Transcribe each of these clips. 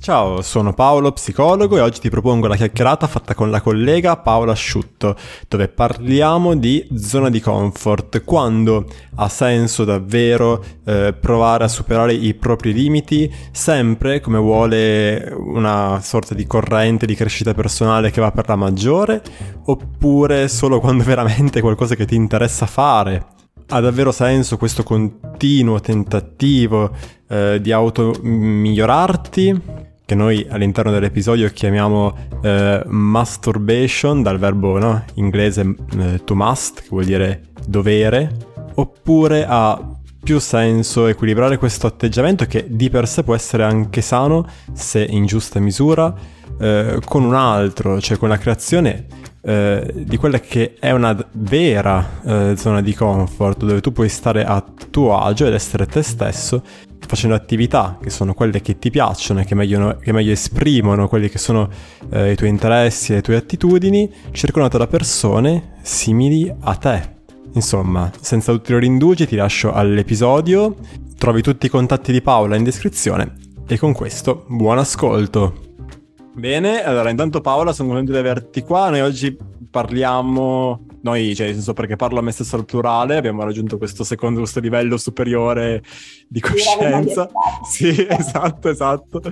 Ciao, sono Paolo, psicologo e oggi ti propongo la chiacchierata fatta con la collega Paola Asciutto, dove parliamo di zona di comfort, quando ha senso davvero eh, provare a superare i propri limiti, sempre come vuole una sorta di corrente di crescita personale che va per la maggiore, oppure solo quando veramente è qualcosa che ti interessa fare. Ha davvero senso questo continuo tentativo eh, di auto migliorarti? Che noi all'interno dell'episodio chiamiamo eh, masturbation, dal verbo no? inglese eh, to must, che vuol dire dovere, oppure ha più senso equilibrare questo atteggiamento che di per sé può essere anche sano se in giusta misura, eh, con un altro, cioè con la creazione eh, di quella che è una vera eh, zona di comfort dove tu puoi stare a tuo agio ed essere te stesso facendo attività che sono quelle che ti piacciono e che meglio, che meglio esprimono quelli che sono eh, i tuoi interessi e le tue attitudini, circondato da persone simili a te. Insomma, senza ulteriori indugi ti lascio all'episodio, trovi tutti i contatti di Paola in descrizione e con questo buon ascolto. Bene, allora intanto Paola sono contento di averti qua, noi oggi parliamo noi, cioè, nel senso perché parlo a me stesso al plurale, abbiamo raggiunto questo secondo, questo livello superiore di coscienza. Sì, esatto, esatto.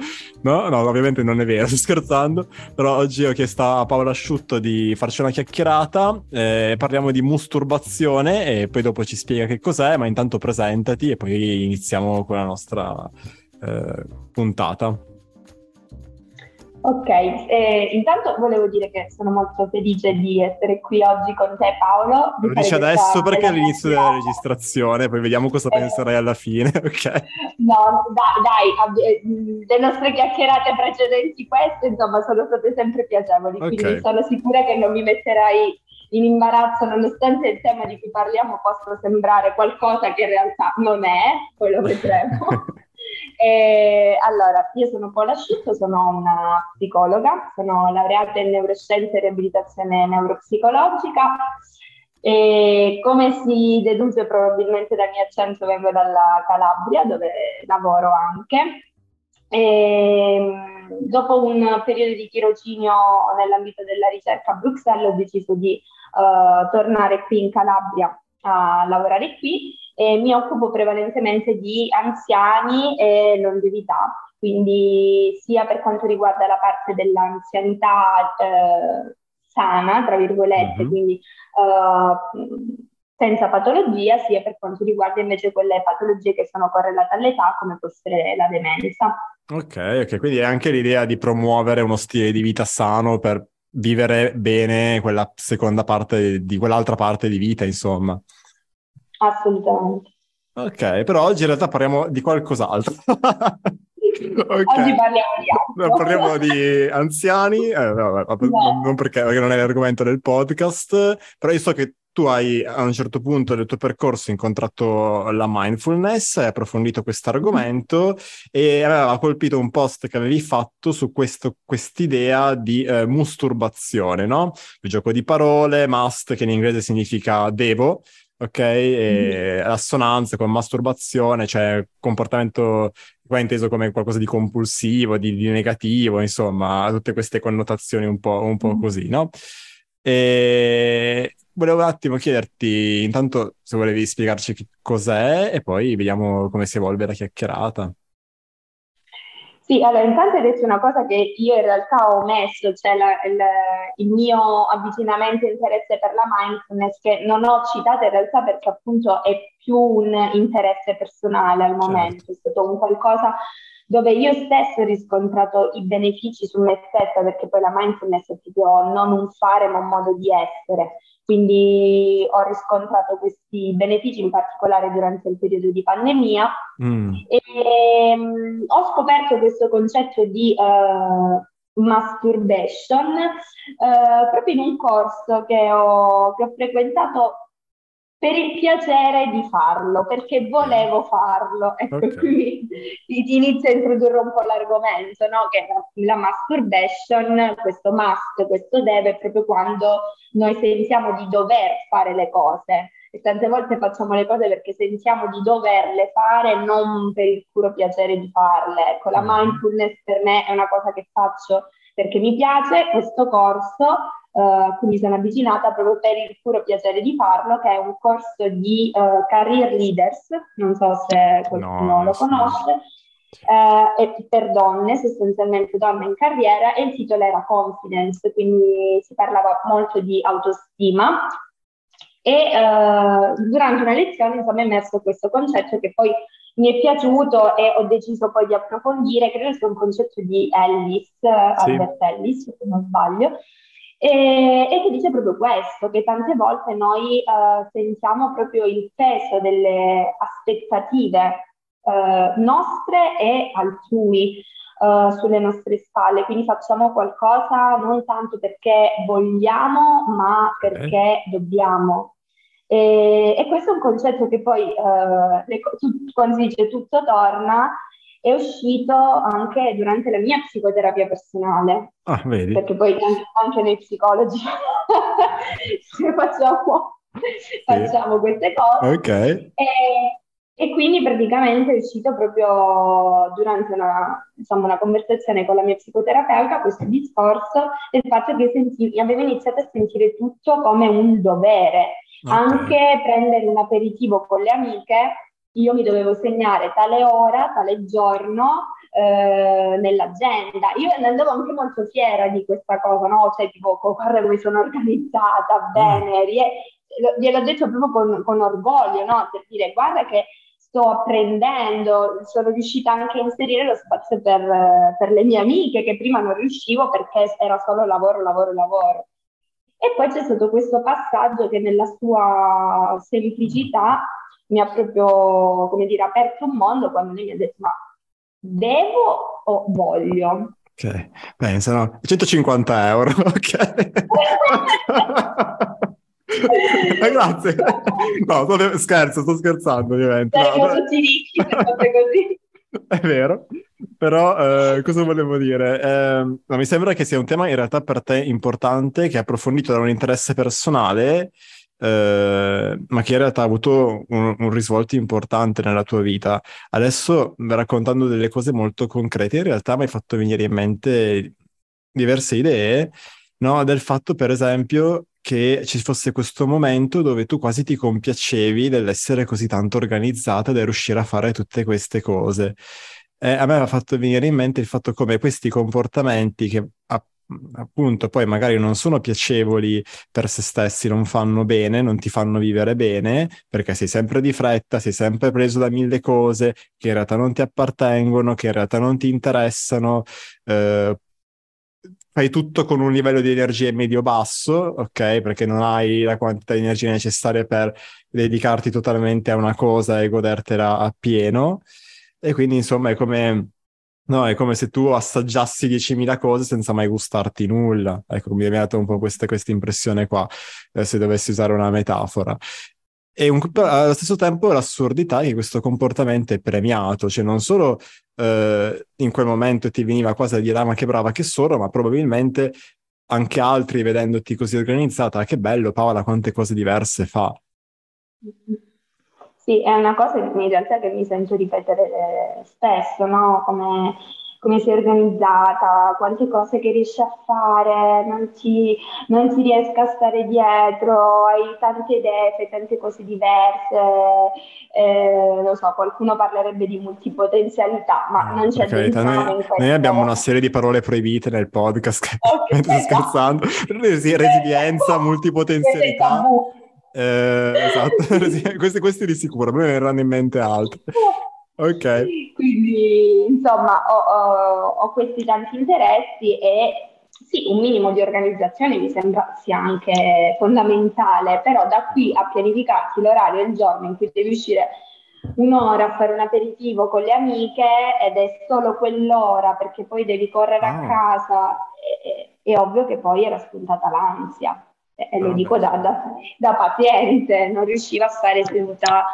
No, no, ovviamente non è vero, sto scherzando. Però oggi ho chiesto a Paola Asciutto di farci una chiacchierata, eh, parliamo di musturbazione e poi dopo ci spiega che cos'è, ma intanto presentati e poi iniziamo con la nostra eh, puntata. Ok, eh, intanto volevo dire che sono molto felice di essere qui oggi con te Paolo. Lo dici adesso perché è l'inizio della registrazione, poi vediamo cosa eh. penserai alla fine, ok? No, dai, dai, eh, le nostre chiacchierate precedenti queste, insomma, sono state sempre piacevoli, okay. quindi sono sicura che non mi metterai in imbarazzo nonostante il tema di cui parliamo possa sembrare qualcosa che in realtà non è, poi lo vedremo. E, allora, io sono Paola Asciutto, sono una psicologa, sono laureata in neuroscienze e riabilitazione neuropsicologica e come si deduce probabilmente dal mio accento vengo dalla Calabria dove lavoro anche. E, dopo un periodo di tirocinio nell'ambito della ricerca a Bruxelles ho deciso di uh, tornare qui in Calabria a lavorare qui e mi occupo prevalentemente di anziani e longevità, quindi sia per quanto riguarda la parte dell'anzianità eh, sana, tra virgolette, mm-hmm. quindi uh, senza patologia, sia per quanto riguarda invece quelle patologie che sono correlate all'età, come può essere la demenza. Ok, ok, quindi è anche l'idea di promuovere uno stile di vita sano per vivere bene quella seconda parte di quell'altra parte di vita, insomma. Assolutamente. Ok, però oggi in realtà parliamo di qualcos'altro. okay. Oggi parliamo di. Parliamo di anziani, eh, vabbè, no. non perché, perché non è l'argomento del podcast, però io so che tu hai a un certo punto del tuo percorso incontrato la mindfulness, hai approfondito questo argomento e aveva colpito un post che avevi fatto su questo, quest'idea di eh, musturbazione, no? Il gioco di parole, must, che in inglese significa devo, ok? E mm. assonanze con masturbazione, cioè comportamento qua inteso come qualcosa di compulsivo, di, di negativo, insomma, tutte queste connotazioni un po', un po' mm. così, no? E volevo un attimo chiederti, intanto se volevi spiegarci che cos'è e poi vediamo come si evolve la chiacchierata. Sì, allora intanto hai detto una cosa che io in realtà ho messo, cioè la, il, il, mio avvicinamento e interesse per la mindfulness, che non ho citato in realtà perché appunto è più un interesse personale al momento, certo. è stato un qualcosa dove io stesso ho riscontrato i benefici su me stessa, perché poi la mindfulness è proprio non un fare ma un modo di essere. Quindi ho riscontrato questi benefici in particolare durante il periodo di pandemia mm. e um, ho scoperto questo concetto di uh, masturbation uh, proprio in un corso che ho, che ho frequentato per il piacere di farlo, perché volevo farlo. Ecco, okay. qui inizio a introdurre un po' l'argomento, no? che la masturbation, questo must, questo deve, è proprio quando noi sentiamo di dover fare le cose. e tante volte facciamo le cose perché sentiamo di doverle fare, non per il puro piacere di farle. Ecco, la mm. mindfulness per me è una cosa che faccio perché mi piace questo corso, uh, quindi sono avvicinata proprio per il puro piacere di farlo, che è un corso di uh, career leaders, non so se qualcuno no, lo conosce. Uh, per donne, sostanzialmente donne in carriera, e il titolo era Confidence, quindi si parlava molto di autostima, e durante una lezione insomma, è emerso questo concetto che poi mi è piaciuto e ho deciso poi di approfondire, credo sia un concetto di Ellis, sì. Albert Ellis, se non sbaglio, e, e, che dice proprio questo, che tante volte noi uh, sentiamo proprio il peso delle aspettative uh, nostre e altrui uh, sulle nostre spalle, quindi facciamo qualcosa non tanto perché vogliamo, ma perché okay. dobbiamo. E, e, questo è un concetto che poi, le, tu, quando si dice tutto torna, è uscito anche durante la mia psicoterapia personale. Ah, vedi? Perché poi anche noi psicologi facciamo, sì. facciamo, queste cose. Ok. E, e quindi praticamente è uscito proprio durante una, diciamo, una, conversazione con la mia psicoterapeuta questo discorso del fatto che senti, avevo iniziato a sentire tutto come un dovere. Okay. Anche prendere un aperitivo con le amiche, io mi dovevo segnare tale ora, tale giorno eh, nell'agenda. Io ne andavo anche molto fiera di questa cosa, no? Cioè, tipo, guarda come sono organizzata, bene, mm. gliel'ho detto proprio con, con orgoglio, no? Per dire, guarda che sto apprendendo, sono riuscita anche a inserire lo spazio per, per, le mie amiche che prima non riuscivo perché era solo lavoro, lavoro, lavoro. E poi c'è stato questo passaggio che nella sua semplicità mi ha proprio, come dire, aperto un mondo quando lei mi ha detto ma devo o voglio? Ok, pensano 150 euro, ok. eh, grazie. No, sto, scherzo, sto scherzando ovviamente. Siamo no, tutti ricchi così. È vero, però eh, cosa volevo dire? Eh, no, mi sembra che sia un tema in realtà per te importante, che è approfondito da un interesse personale, eh, ma che in realtà ha avuto un, un, risvolto importante nella tua vita. Adesso, raccontando delle cose molto concrete, in realtà mi hai fatto venire in mente diverse idee, no? Del fatto, per esempio, che ci fosse questo momento dove tu quasi ti compiacevi dell'essere così tanto organizzata, da riuscire a fare tutte queste cose. Eh, a me aveva fatto venire in mente il fatto come questi comportamenti che appunto poi magari non sono piacevoli per se stessi, non fanno bene, non ti fanno vivere bene, perché sei sempre di fretta, sei sempre preso da mille cose che in realtà non ti appartengono, che in realtà non ti interessano, eh, fai tutto con un livello di energia medio-basso, ok? Perché non hai la quantità di energia necessaria per dedicarti totalmente a una cosa e godertela appieno. E quindi, insomma, è come, no, è come se tu assaggiassi 10.000 cose senza mai gustarti nulla. Ecco, mi è dato un po' questa, questa impressione qua, eh, se dovessi usare una metafora. E un, allo stesso tempo l'assurdità è che questo comportamento è premiato, cioè non solo eh, in quel momento ti veniva quasi a dire ah ma che brava che sono, ma probabilmente anche altri vedendoti così organizzata, ah, che bello Paola, quante cose diverse fa. Sì, è una cosa in realtà che mi sento ripetere eh, spesso, no? Come come sei organizzata, quante cose che riesci a fare, non ti, non ti riesca a stare dietro, hai tante idee, fai tante cose diverse, eh, lo so, qualcuno parlerebbe di multipotenzialità, ma non c'è okay, noi, noi abbiamo una serie di parole proibite nel podcast, okay, sto scherzando, resilienza, multipotenzialità. Eh, esatto, questi, questi di sicuro, a me ne verranno in mente altri. Ok. Quindi, insomma, ho, ho, ho, questi tanti interessi e sì, un minimo di organizzazione mi sembra sia anche fondamentale, però da qui a pianificarti l'orario e il giorno in cui devi uscire un'ora a fare un aperitivo con le amiche ed è solo quell'ora perché poi devi correre ah. a casa, è, è, ovvio che poi era spuntata l'ansia. E, lo dico da, da, da paziente, non riuscivo a stare seduta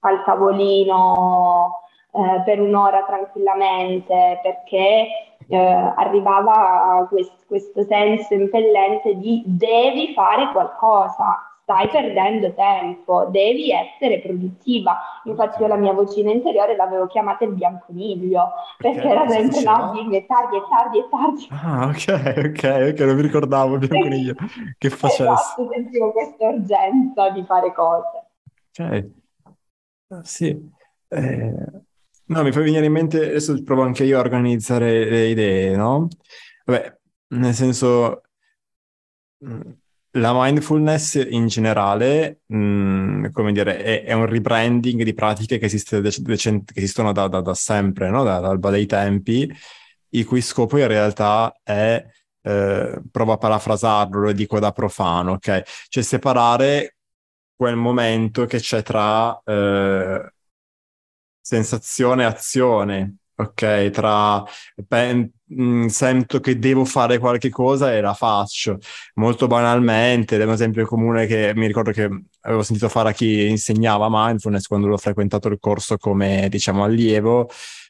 al tavolino eh, per un'ora tranquillamente perché eh, arrivava quest- questo senso impellente di devi fare qualcosa, stai perdendo tempo, devi essere produttiva. Infatti io la mia vocina interiore l'avevo chiamata il bianconiglio, perché okay, era sempre no, dimmi, è tardi, è tardi, è tardi. Ah, ok, ok, ok, non mi ricordavo il bianconiglio che facesse. Esatto, sentivo questa urgenza di fare cose. Ok, ah, sì. Eh, no, mi fa venire in mente, adesso provo anche io a organizzare le idee, no? Vabbè, nel senso la mindfulness in generale, mh, mm, come dire, è, è, un rebranding di pratiche che, esiste, che esistono da, da, da sempre, no? da, dall'alba dei tempi, il cui scopo in realtà è, eh, provo a parafrasarlo, lo dico da profano, ok? Cioè separare quel momento che c'è tra eh, sensazione e azione, ok? Tra pen, mh, mm, sento che devo fare qualche cosa e la faccio. Molto banalmente, ed è un esempio comune che mi ricordo che avevo sentito fare a chi insegnava mindfulness quando l'ho frequentato il corso come, diciamo, allievo.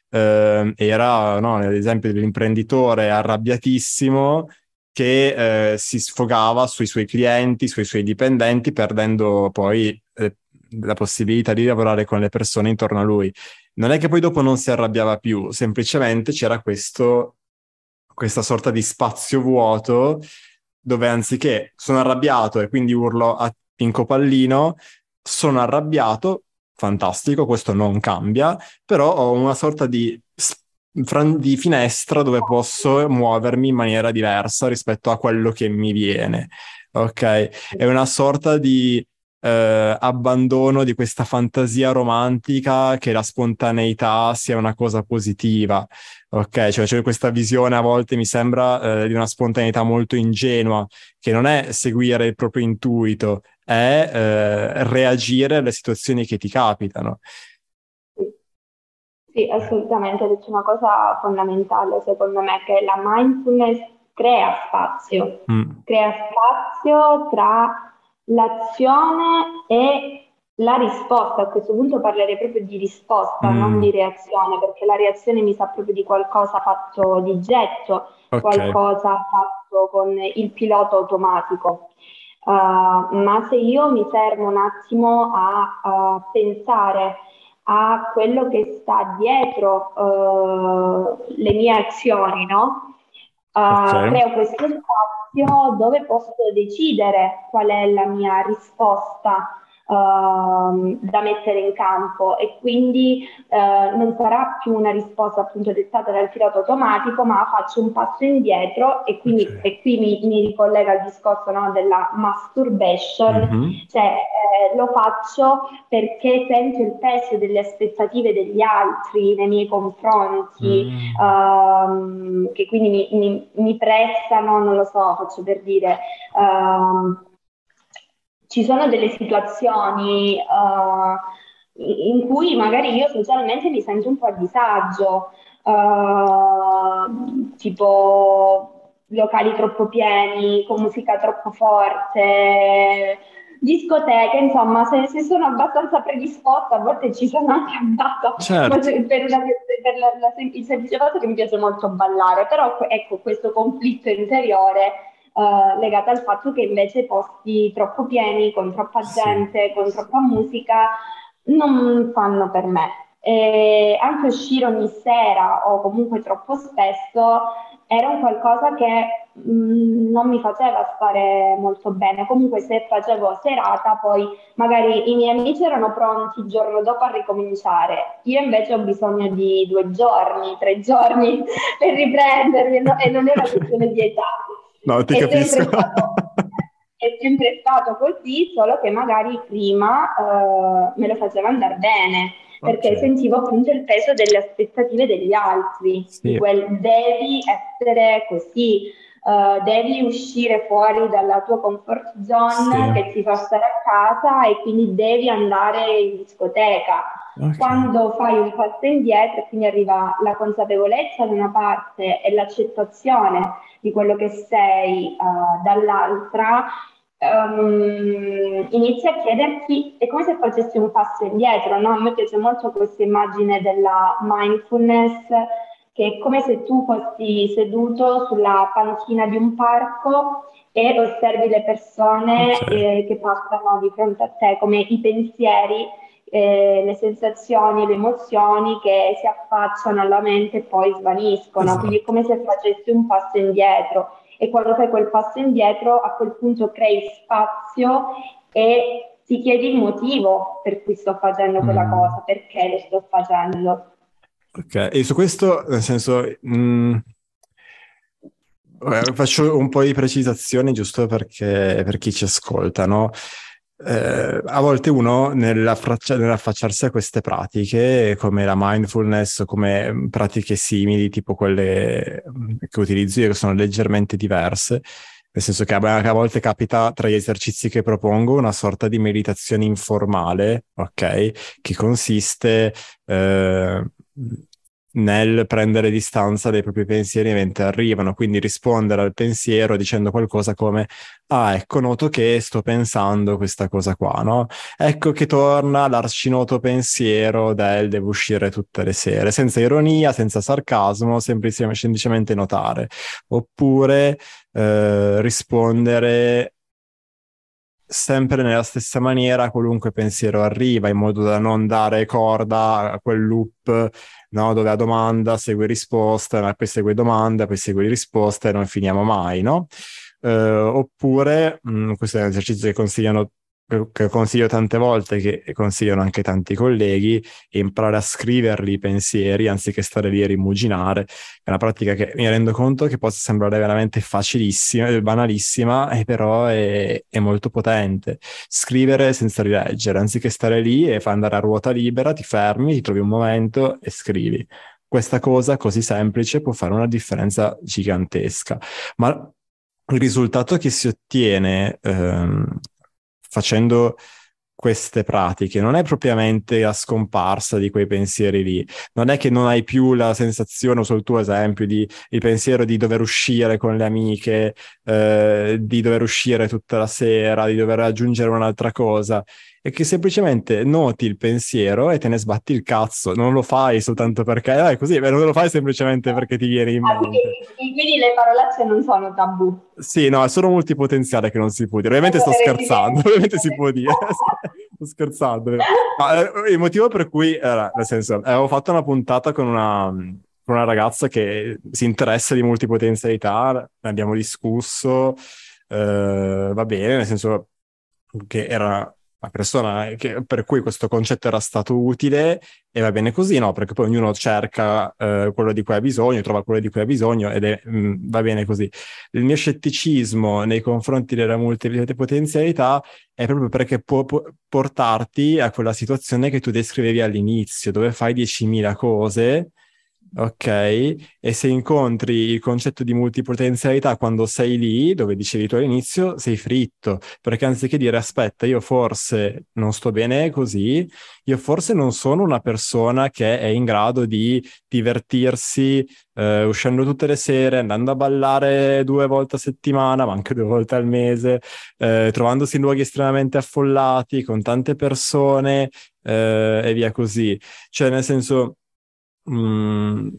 Eh, era, no, l'esempio dell'imprenditore arrabbiatissimo che eh, si sfogava sui suoi clienti, sui suoi dipendenti, perdendo poi eh, la possibilità di lavorare con le persone intorno a lui non è che poi dopo non si arrabbiava più, semplicemente c'era questo, questa sorta di spazio vuoto dove anziché sono arrabbiato e quindi urlo a, in copallino, sono arrabbiato, fantastico, questo non cambia, però ho una sorta di, di finestra dove posso muovermi in maniera diversa rispetto a quello che mi viene. Ok? È una sorta di eh, abbandono di questa fantasia romantica che la spontaneità sia una cosa positiva. Ok, cioè c'è questa visione a volte mi sembra eh, di una spontaneità molto ingenua, che non è seguire il proprio intuito, è eh, reagire alle situazioni che ti capitano. Sì, assolutamente, hai detto una cosa fondamentale secondo me, che la mindfulness crea spazio, mm. crea spazio tra l'azione e la risposta. A questo punto parlerei proprio di risposta, mm. non di reazione, perché la reazione mi sa proprio di qualcosa fatto di getto, okay. qualcosa fatto con il pilota automatico. Uh, ma se io mi fermo un attimo a, a pensare a quello che sta dietro uh, le mie azioni, no? Uh, okay. Creo questo spazio dove posso decidere qual è la mia risposta uh, da mettere in campo e quindi uh, non sarà più una risposta appunto dettata dal pilota automatico, ma faccio un passo indietro e quindi okay. e qui mi, mi, ricollega al discorso no, della masturbation, mm-hmm. cioè eh, lo faccio perché sento il peso delle aspettative degli altri nei miei confronti, mm. uh, che quindi mi, mi, mi, prestano, non lo so, faccio per dire. Uh, ci sono delle situazioni uh, in cui magari io socialmente mi sento un po' a disagio, uh, tipo locali troppo pieni, con musica troppo forte, discoteche, insomma, se, se, sono abbastanza predisposta, a volte ci sono anche andata certo. per, una, per la, la, il semplice fatto che mi piace molto ballare, però ecco questo conflitto interiore uh, legata al fatto che invece posti troppo pieni, con troppa gente, sì. con troppa musica, non fanno per me. E anche uscire ogni sera o comunque troppo spesso era un qualcosa che mh, mm, non mi faceva stare molto bene. Comunque se facevo serata, poi magari i miei amici erano pronti il giorno dopo a ricominciare. Io invece ho bisogno di due giorni, tre giorni per riprendermi no? e non una questione di età. No, ti è capisco. Sempre stato, è sempre stato così, solo che magari prima uh, me lo faceva andare bene, perché okay. sentivo appunto il peso delle aspettative degli altri, sì. quel devi essere così, uh, devi uscire fuori dalla tua comfort zone sì. che ti fa stare a casa e quindi devi andare in discoteca. Okay. Quando fai un passo indietro, quindi arriva la consapevolezza da una parte e l'accettazione di quello che sei uh, dall'altra, um, inizi a chiederti, è come se facessi un passo indietro, no? A me piace molto questa immagine della mindfulness che è come se tu fossi seduto sulla panchina di un parco e osservi le persone eh, che passano di fronte a te, come i pensieri, eh, le sensazioni, le emozioni che si affacciano alla mente e poi svaniscono. Esatto. Quindi è come se facessi un passo indietro e quando fai quel passo indietro a quel punto crei spazio e ti chiedi il motivo per cui sto facendo quella mm. cosa, perché lo sto facendo. Ok, e su questo, nel senso, mh, mm, faccio un po' di precisazioni giusto perché, per chi ci ascolta, no? Eh, a volte uno nell'affacciarsi a queste pratiche come la mindfulness, come pratiche simili, tipo quelle che utilizzo io, che sono leggermente diverse, nel senso che a, volte capita tra gli esercizi che propongo una sorta di meditazione informale, ok? Che consiste eh, nel prendere distanza dai propri pensieri mentre arrivano, quindi rispondere al pensiero dicendo qualcosa come ah ecco noto che sto pensando questa cosa qua, no? Ecco che torna l'arcinoto pensiero del devo uscire tutte le sere, senza ironia, senza sarcasmo, semplicemente notare, oppure eh, rispondere sempre nella stessa maniera qualunque pensiero arriva, in modo da non dare corda a quel loop no? dove a domanda segue risposta, poi segue domanda, poi segue risposta e non finiamo mai, no? Eh, oppure, mh, mm, questo è un esercizio che consigliano che consiglio tante volte, che consigliano anche tanti colleghi, è imparare a scriverli i pensieri anziché stare lì a rimuginare. È una pratica che mi rendo conto che possa sembrare veramente facilissima, eh, banalissima, e però è, è molto potente. Scrivere senza rileggere, anziché stare lì e far andare a ruota libera, ti fermi, ti trovi un momento e scrivi. Questa cosa così semplice può fare una differenza gigantesca. Ma il risultato che si ottiene ehm, facendo queste pratiche, non è propriamente la scomparsa di quei pensieri lì, non è che non hai più la sensazione, uso il tuo esempio, di il pensiero di dover uscire con le amiche, eh, di dover uscire tutta la sera, di dover raggiungere un'altra cosa, è che semplicemente noti il pensiero e te ne sbatti il cazzo, non lo fai soltanto perché è così, non lo fai semplicemente perché ti viene in ah, mente. quindi, quindi le parolacce non sono tabù. Sì, no, è solo multipotenziale che non si può dire. Ovviamente sto scherzando, ovviamente si può dire. sto scherzando. Ma, eh, il motivo per cui, era, nel senso, avevo fatto una puntata con una, con una ragazza che si interessa di multipotenzialità, ne abbiamo discusso, eh, va bene, nel senso che era una persona che, per cui questo concetto era stato utile e va bene così, no? Perché poi ognuno cerca eh, quello di cui ha bisogno, trova quello di cui ha bisogno ed è, mh, mm, va bene così. Il mio scetticismo nei confronti della multipotenzialità è proprio perché può, può portarti a quella situazione che tu descrivevi all'inizio, dove fai 10.000 cose Ok, e se incontri il concetto di multipotenzialità quando sei lì, dove dicevi tu all'inizio, sei fritto, perché anziché dire aspetta, io forse non sto bene così, io forse non sono una persona che è in grado di divertirsi eh, uscendo tutte le sere, andando a ballare due volte a settimana, ma anche due volte al mese, eh, trovandosi in luoghi estremamente affollati, con tante persone eh, e via così. Cioè, nel senso Mm,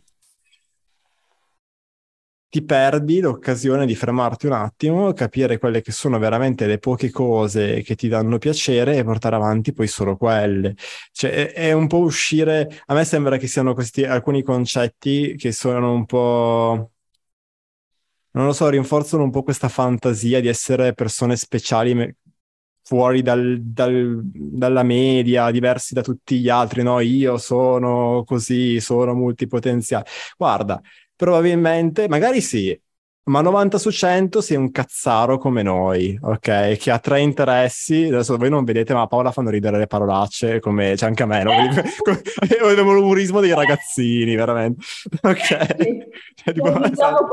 ti perdi l'occasione di fermarti un attimo, capire quelle che sono veramente le poche cose che ti danno piacere e portare avanti poi solo quelle. Cioè, è, è un po' uscire. A me sembra che siano questi alcuni concetti che sono un po' non lo so, rinforzano un po' questa fantasia di essere persone speciali fuori dal, dal, dalla media, diversi da tutti gli altri, no? Io sono così, sono multipotenziale. Guarda, probabilmente, magari sì, ma 90 su 100 sei un cazzaro come noi, ok? Che ha tre interessi. Adesso voi non vedete, ma Paola fanno ridere le parolacce, come c'è cioè anche a me, no? È l'umorismo dei ragazzini, veramente. Ok? Cioè, tipo, esatto,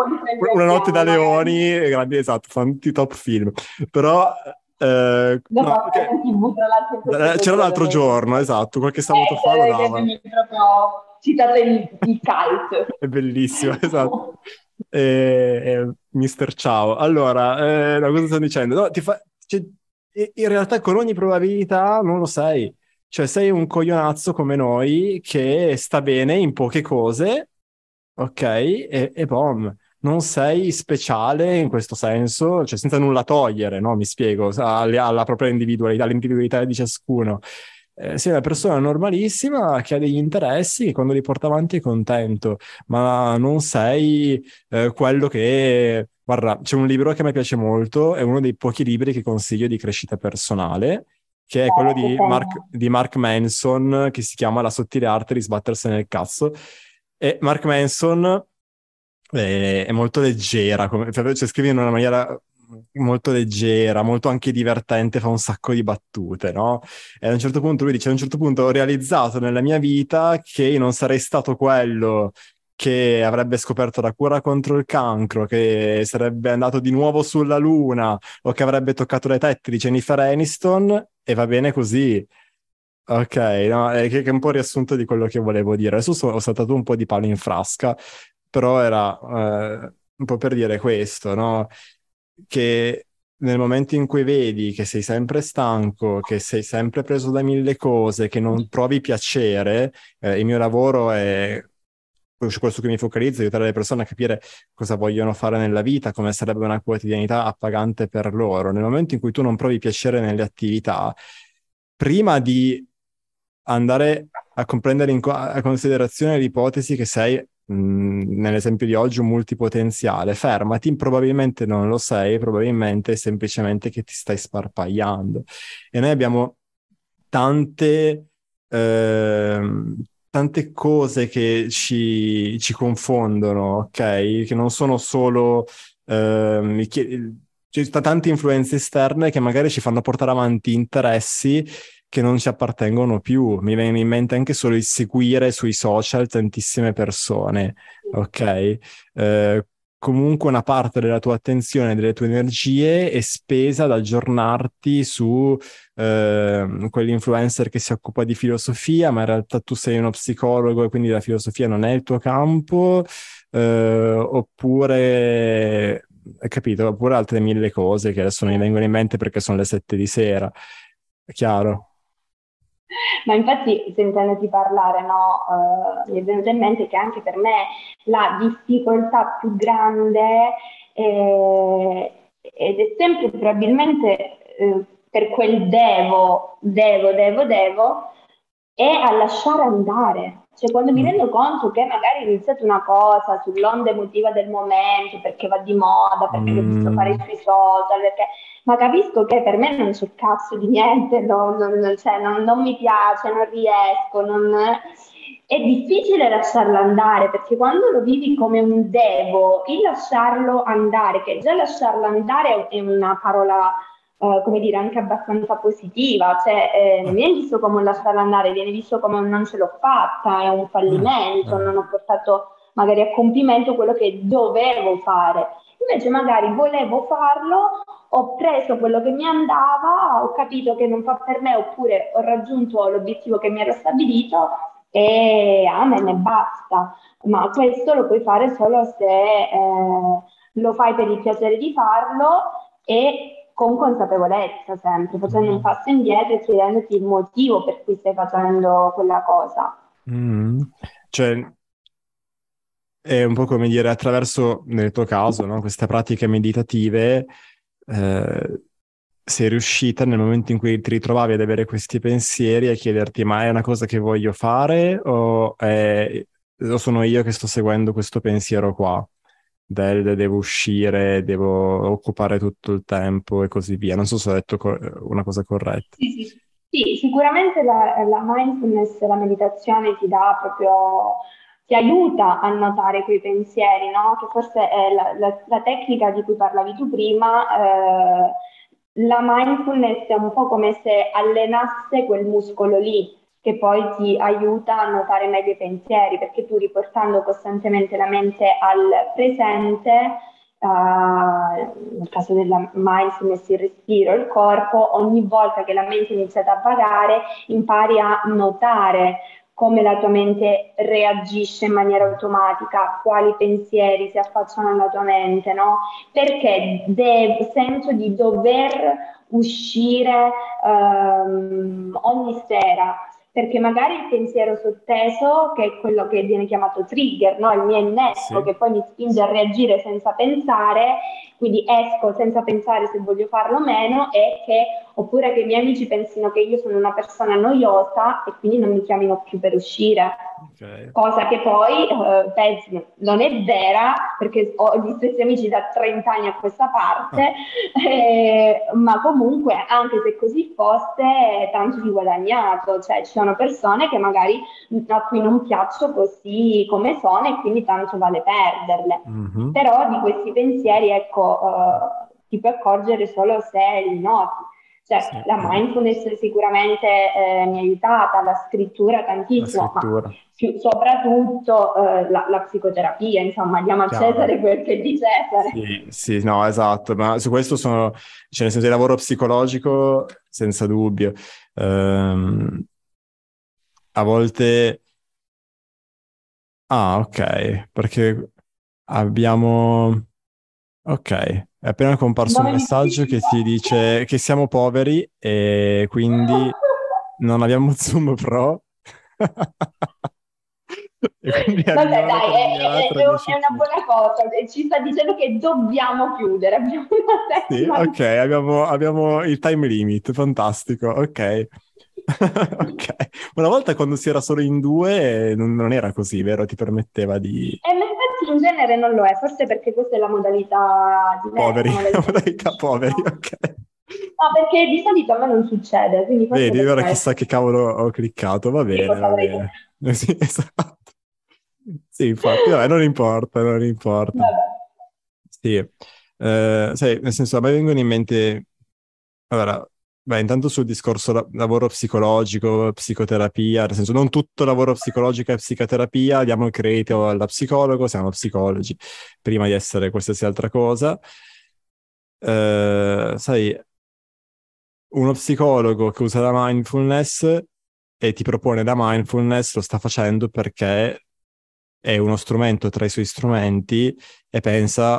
una notte da leoni, grandi, esatto, fanno tutti top film. Però eh, no, okay. C'era l'altro giorno, esatto, qualche sabato eh, fa lo dava. proprio citato il, il cult. È bellissimo, esatto. Eh, eh, Mister Ciao. Allora, eh, cosa sto dicendo? No, fa... cioè, in realtà con ogni probabilità non lo sei. Cioè sei un coglionazzo come noi che sta bene in poche cose, ok? E, e boom, non sei speciale in questo senso, cioè senza nulla togliere, no? Mi spiego, alla, alla propria individualità, all'individualità di ciascuno. Eh, sei una persona normalissima che ha degli interessi che quando li porta avanti è contento, ma non sei eh, quello che... Guarda, c'è un libro che a me piace molto, è uno dei pochi libri che consiglio di crescita personale, che è quello di Mark, di Mark Manson, che si chiama La sottile arte di sbattersene nel cazzo. E Mark Manson è, è molto leggera, come, cioè, scrive in una maniera molto leggera, molto anche divertente, fa un sacco di battute, no? E a un certo punto lui dice, a un certo punto ho realizzato nella mia vita che non sarei stato quello che avrebbe scoperto la cura contro il cancro, che sarebbe andato di nuovo sulla Luna o che avrebbe toccato le tette di Jennifer Aniston e va bene così. Ok, no, è che è un po' riassunto di quello che volevo dire. Adesso so, ho saltato un po' di palo in frasca, però era eh, un po' per dire questo, no? Che nel momento in cui vedi che sei sempre stanco, che sei sempre preso da mille cose, che non provi piacere, eh, il mio lavoro è questo che mi focalizzo, aiutare le persone a capire cosa vogliono fare nella vita, come sarebbe una quotidianità appagante per loro. Nel momento in cui tu non provi piacere nelle attività, prima di andare a comprendere in co- a considerazione l'ipotesi che sei, mh, nell'esempio di oggi, un multipotenziale, fermati, probabilmente non lo sei, probabilmente è semplicemente che ti stai sparpagliando. E noi abbiamo tante... Eh, tante cose che ci, ci confondono, ok? Che non sono solo... Ehm, ci sono tante influenze esterne che magari ci fanno portare avanti interessi che non ci appartengono più. Mi viene in mente anche solo il seguire sui social tantissime persone, ok? Eh, comunque una parte della tua attenzione, delle tue energie è spesa ad aggiornarti su eh, quell'influencer che si occupa di filosofia, ma in realtà tu sei uno psicologo e quindi la filosofia non è il tuo campo, eh, oppure, hai capito, oppure altre mille cose che adesso non mi vengono in mente perché sono le sette di sera. È chiaro? Ma infatti, sentendoti parlare, no, uh, mi è venuto in mente che anche per me la difficoltà più grande è, ed è sempre probabilmente eh, per quel devo, devo, devo, devo, è a lasciare andare. Cioè, quando mi mm. rendo conto che magari ho iniziato una cosa sull'onda emotiva del momento, perché va di moda, perché mm. l'ho visto fare sui social, perché ma capisco che per me non c'è cazzo di niente, no, non, cioè, non, non, mi piace, non riesco, non... è difficile lasciarlo andare perché quando lo vivi come un devo, il lasciarlo andare, che già lasciarlo andare è una parola Uh, come dire, anche abbastanza positiva, cioè eh, non viene visto come un lasciarlo andare, viene visto come un non ce l'ho fatta, è un fallimento, mm. non ho portato magari a compimento quello che dovevo fare. Invece magari volevo farlo, ho preso quello che mi andava, ho capito che non fa per me oppure ho raggiunto l'obiettivo che mi ero stabilito e amen e basta. Ma questo lo puoi fare solo se eh, lo fai per il piacere di farlo e con consapevolezza sempre, facendo un passo indietro e chiedendoti il motivo per cui stai facendo quella cosa. Mm. Cioè, è un po' come dire attraverso, nel tuo caso, no, queste pratiche meditative, eh, sei riuscita nel momento in cui ti ritrovavi ad avere questi pensieri a chiederti ma è una cosa che voglio fare o, è, o sono io che sto seguendo questo pensiero qua? Del devo uscire, devo occupare tutto il tempo e così via. Non so se ho detto co- una cosa corretta. Sì, sì. sì sicuramente la, la mindfulness, la meditazione ti dà proprio ti aiuta a notare quei pensieri, no? che forse è la, la, la, tecnica di cui parlavi tu prima. Eh, la mindfulness è un po' come se allenasse quel muscolo lì, che poi ti aiuta a notare meglio i pensieri, perché tu riportando costantemente la mente al presente, uh, nel caso della mindfulness il respiro, il corpo, ogni volta che la mente inizia ad vagare, impari a notare come la tua mente reagisce in maniera automatica, quali pensieri si affacciano alla tua mente, no? Perché dev- sento di dover uscire um, ogni sera perché magari il pensiero sotteso, che è quello che viene chiamato trigger, no? il mio innesco, sì. che poi mi spinge a reagire senza pensare, quindi esco senza pensare se voglio farlo o meno, e che, oppure che i miei amici pensino che io sono una persona noiosa e quindi non mi chiamino più per uscire. Okay. Cosa che poi eh, pensi, non è vera, perché ho gli stessi amici da 30 anni a questa parte, ah. eh, ma comunque anche se così fosse, tanto di guadagnato, cioè ci sono persone che magari a cui non piaccio così come sono e quindi tanto vale perderle. Mm-hmm. Però di questi pensieri, ecco, eh, ti puoi accorgere solo se li noti. Cioè, sì. la mindfulness sicuramente eh, mi ha aiutata, la scrittura tantissimo, la scrittura. ma più, soprattutto eh, la, la, psicoterapia, insomma, diamo a Chiaro. Cesare quel che è di Cesare. Sì, sì, no, esatto, ma su questo sono, cioè nel senso di lavoro psicologico, senza dubbio. Um, a volte... Ah, ok, perché abbiamo... Ok, è appena comparso un messaggio che ti dice che siamo poveri e quindi non abbiamo Zoom Pro. e quindi Vabbè, dai, è, è, è, una buona cosa. Ci sta dicendo che dobbiamo chiudere. Abbiamo sì, ok, abbiamo, abbiamo il time limit, fantastico, ok. ok, una volta quando si era solo in due non, non era così, vero? Ti permetteva di... Eh, in genere non lo è, forse perché questa è la modalità diversa. Poveri, la modalità poveri, ok. No, perché di solito a me non succede, Vedi, ora chissà che cavolo ho cliccato, va bene, va bene. Sì, esatto. Sì, infatti, vabbè, non importa, non importa. Vabbè. Sì, eh, sai, nel senso, a me vengono in mente... Allora, Beh, intanto sul discorso la- lavoro psicologico, psicoterapia, nel senso non tutto lavoro psicologico è psicoterapia, diamo il credito alla psicologo, siamo psicologi, prima di essere qualsiasi altra cosa. Eh, sai, uno psicologo che usa la mindfulness e ti propone la mindfulness lo sta facendo perché è uno strumento tra i suoi strumenti e pensa,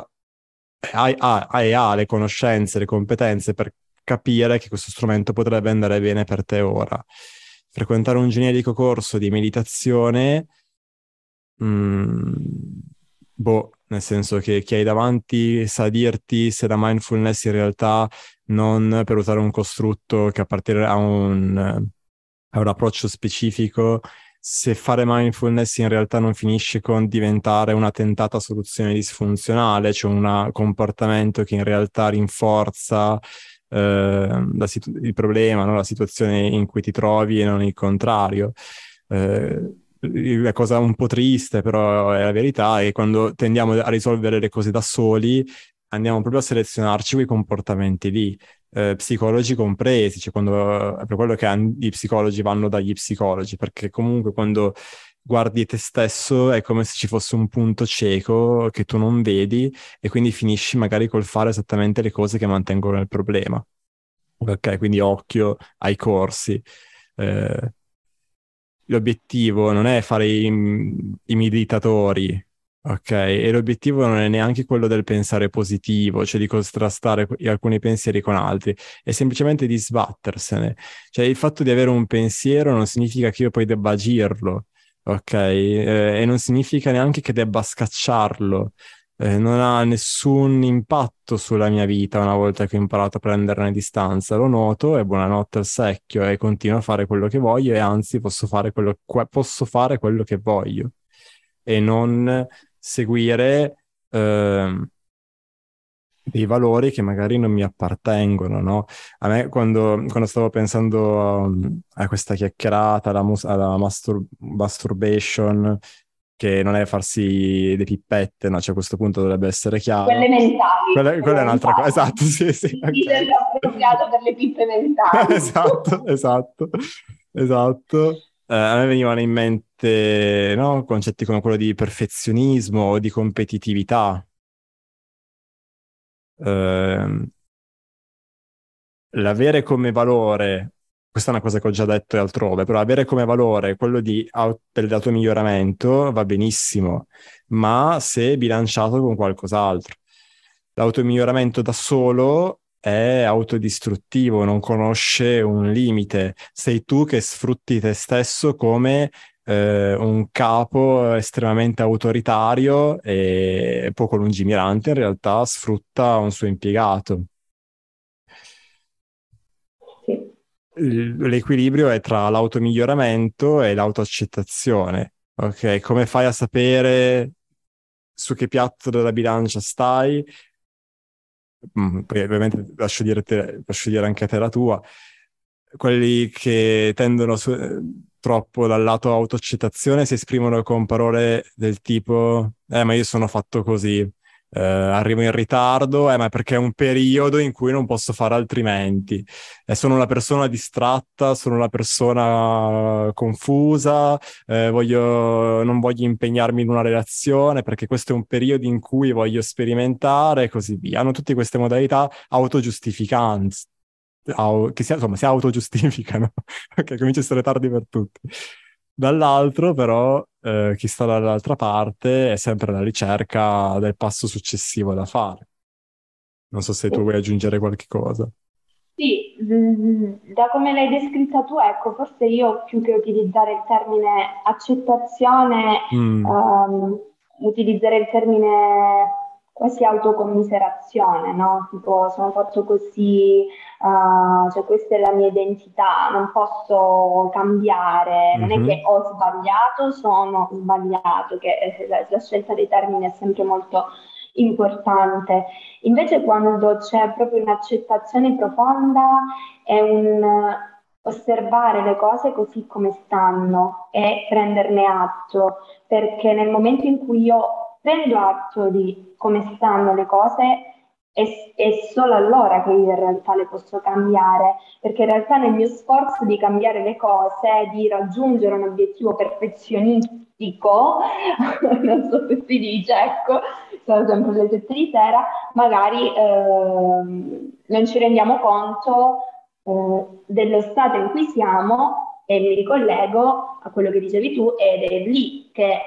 ha, ha, ha le conoscenze, le competenze per capire che questo strumento potrebbe andare bene per te ora. Frequentare un generico corso di meditazione, mh, mm, boh, nel senso che chi hai davanti sa dirti se la mindfulness in realtà non per usare un costrutto che a partire da un, a un approccio specifico se fare mindfulness in realtà non finisce con diventare una tentata soluzione disfunzionale, cioè un comportamento che in realtà rinforza eh, situ- il problema, no? la situazione in cui ti trovi e non il contrario. Eh, la cosa un po' triste, però è la verità, è quando tendiamo a risolvere le cose da soli, andiamo proprio a selezionarci quei comportamenti lì, eh, psicologi compresi, cioè quando, è per quello che gli psicologi vanno dagli psicologi, perché comunque quando guardi te stesso è come se ci fosse un punto cieco che tu non vedi e quindi finisci magari col fare esattamente le cose che mantengono il problema. Ok, quindi occhio ai corsi. Eh, l'obiettivo non è fare i, i meditatori, ok? E l'obiettivo non è neanche quello del pensare positivo, cioè di contrastare alcuni pensieri con altri, è semplicemente di sbattersene. Cioè il fatto di avere un pensiero non significa che io poi debba agirlo ok? Eh, e non significa neanche che debba scacciarlo, eh, non ha nessun impatto sulla mia vita una volta che ho imparato a prenderne distanza. Lo noto e buonanotte al secchio e continuo a fare quello che voglio e anzi posso fare quello, posso fare quello che voglio e non seguire... Eh, dei valori che magari non mi appartengono, no? A me quando, quando stavo pensando um, a questa chiacchierata, alla, mus- alla mastur- masturbation, che non è farsi le pippette, no? Cioè a questo punto dovrebbe essere chiaro. Quelle mentali. Quella, quella è un'altra cosa, esatto, sì, sì. Okay. sembra appropriato per le pippe mentali. esatto, esatto, esatto. Eh, a me venivano in mente no? concetti come quello di perfezionismo o di competitività, eh, l'avere come valore, questa è una cosa che ho già detto altrove, però avere come valore quello di, del automiglioramento va benissimo, ma se bilanciato con qualcos'altro. L'automiglioramento da solo è autodistruttivo, non conosce un limite. Sei tu che sfrutti te stesso come eh, un capo estremamente autoritario e poco lungimirante, in realtà sfrutta un suo impiegato. L'equilibrio è tra l'automiglioramento e l'autoaccettazione. Ok, come fai a sapere su che piatto della bilancia stai? Mm, poi ovviamente lascio dire, te, lascio dire anche a te la tua. Quelli che tendono su, troppo dal lato autoaccettazione si esprimono con parole del tipo eh ma io sono fatto così eh, arrivo in ritardo, eh, ma perché è un periodo in cui non posso fare altrimenti. Eh, sono una persona distratta, sono una persona confusa, eh, voglio, non voglio impegnarmi in una relazione perché questo è un periodo in cui voglio sperimentare e così via. Hanno tutte queste modalità autogiustificanti. Che si, insomma, si autogiustificano, che comincia a essere tardi per tutti. Dall'altro, però, eh, chi sta dall'altra parte è sempre alla ricerca del passo successivo da fare. Non so se tu vuoi aggiungere qualche cosa. Sì, mm, da come l'hai descritta tu, ecco, forse io più che utilizzare il termine accettazione, mm. um, utilizzerei il termine quasi autocommiserazione, no? Tipo sono fatto così, uh, cioè questa è la mia identità, non posso cambiare, mm-hmm. non è mhm. che ho sbagliato, sono sbagliato, che la, la scelta dei termini è sempre molto importante. Invece quando c'è proprio un'accettazione profonda è un osservare le cose così come stanno e prenderne atto, perché nel momento in cui io prendo atto di come stanno le cose, è, è, solo allora che io in realtà le posso cambiare, perché in realtà nel mio sforzo di cambiare le cose, di raggiungere un obiettivo perfezionistico, non so se si dice, ecco, sono sempre le sette di sera, magari eh, non ci rendiamo conto eh, dello stato in cui siamo e mi ricollego a quello che dicevi tu ed è lì che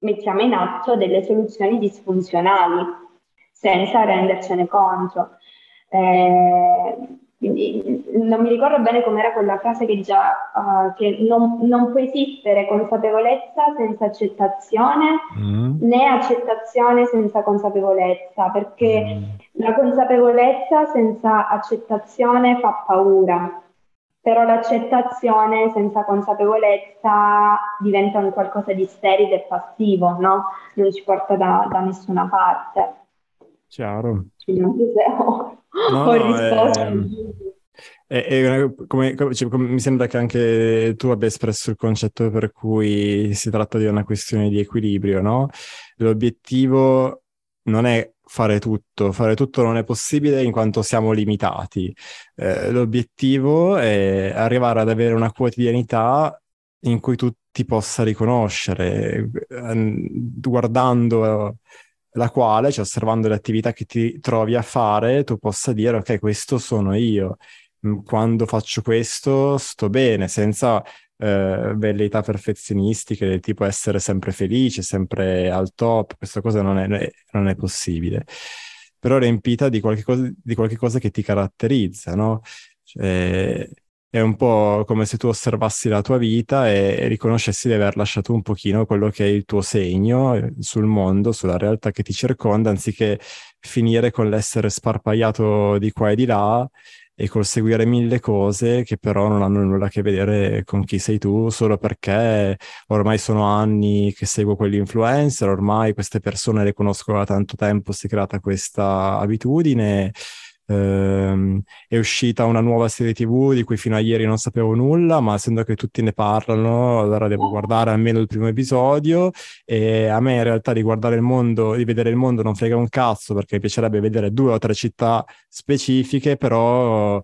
mettiamo in atto delle soluzioni disfunzionali senza rendercene conto. Eh, non mi ricordo bene com'era quella frase che diceva uh, che non, non, può esistere consapevolezza senza accettazione, mm. né accettazione senza consapevolezza, perché mm. la consapevolezza senza accettazione fa paura però l'accettazione senza consapevolezza diventa un qualcosa di sterile e passivo, no? Non ci porta da, da nessuna parte. Chiaro. So se ho, no, ho risposto. È, è, come, cioè, come, mi sembra che anche tu abbia espresso il concetto per cui si tratta di una questione di equilibrio, no? L'obiettivo non è fare tutto, fare tutto non è possibile in quanto siamo limitati. Eh, l'obiettivo è arrivare ad avere una quotidianità in cui tu ti possa riconoscere, eh, guardando la quale, cioè osservando le attività che ti trovi a fare, tu possa dire ok, questo sono io. Mm, quando faccio questo sto bene, senza eh, velleità perfezionistiche tipo essere sempre felice, sempre al top, questa cosa non è, non è possibile. Però riempita di qualche, cosa, di qualche cosa che ti caratterizza, no? Cioè, è un po' come se tu osservassi la tua vita e, riconoscessi di aver lasciato un pochino quello che è il tuo segno eh, sul mondo, sulla realtà che ti circonda, anziché finire con l'essere sparpagliato di qua e di là e col seguire mille cose che però non hanno nulla a che vedere con chi sei tu, solo perché ormai sono anni che seguo quegli influencer, ormai queste persone le conosco da tanto tempo, si è creata questa abitudine ehm, è uscita una nuova serie TV di cui fino a ieri non sapevo nulla, ma essendo che tutti ne parlano, allora devo guardare almeno il primo episodio e a me in realtà di guardare il mondo, di vedere il mondo non frega un cazzo perché mi piacerebbe vedere due o tre città specifiche, però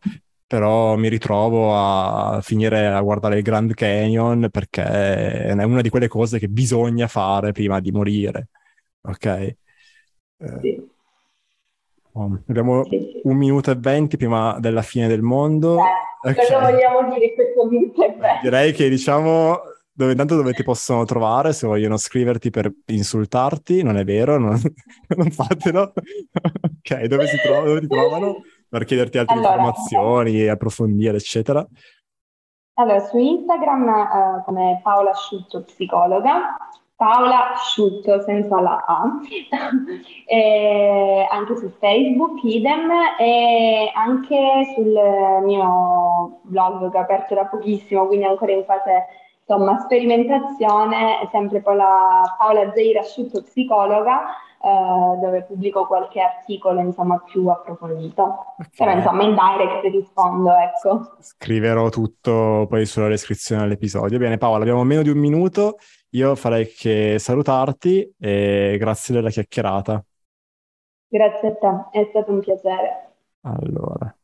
però mi ritrovo a finire a guardare il Grand Canyon perché è una di quelle cose che bisogna fare prima di morire. Ok? Eh, sì. Oh, abbiamo sì, un minuto e venti prima della fine del mondo. Eh, okay. Cosa vogliamo dire in questo minuto e venti? Direi che diciamo dove, intanto dove ti possono trovare se vogliono scriverti per insultarti, non è vero, non, non fatelo. ok, dove, si tro- dove ti trovano? per chiederti altre allora, informazioni, approfondire, eccetera. Allora, su Instagram uh, come Paola Asciutto Psicologa, Paola Asciutto senza la A, e anche su Facebook, idem, e anche sul mio blog che ho aperto da pochissimo, quindi ancora in fase insomma, sperimentazione, sempre con la Paola Zeira Asciutto Psicologa, eh, dove pubblico qualche articolo insomma, più approfondito. Okay. Però insomma in direct rispondo, ecco. Scriverò tutto poi sulla descrizione dell'episodio. Bene Paola, abbiamo meno di un minuto, io farei che salutarti e grazie della chiacchierata. Grazie a te, è stato un piacere. Allora.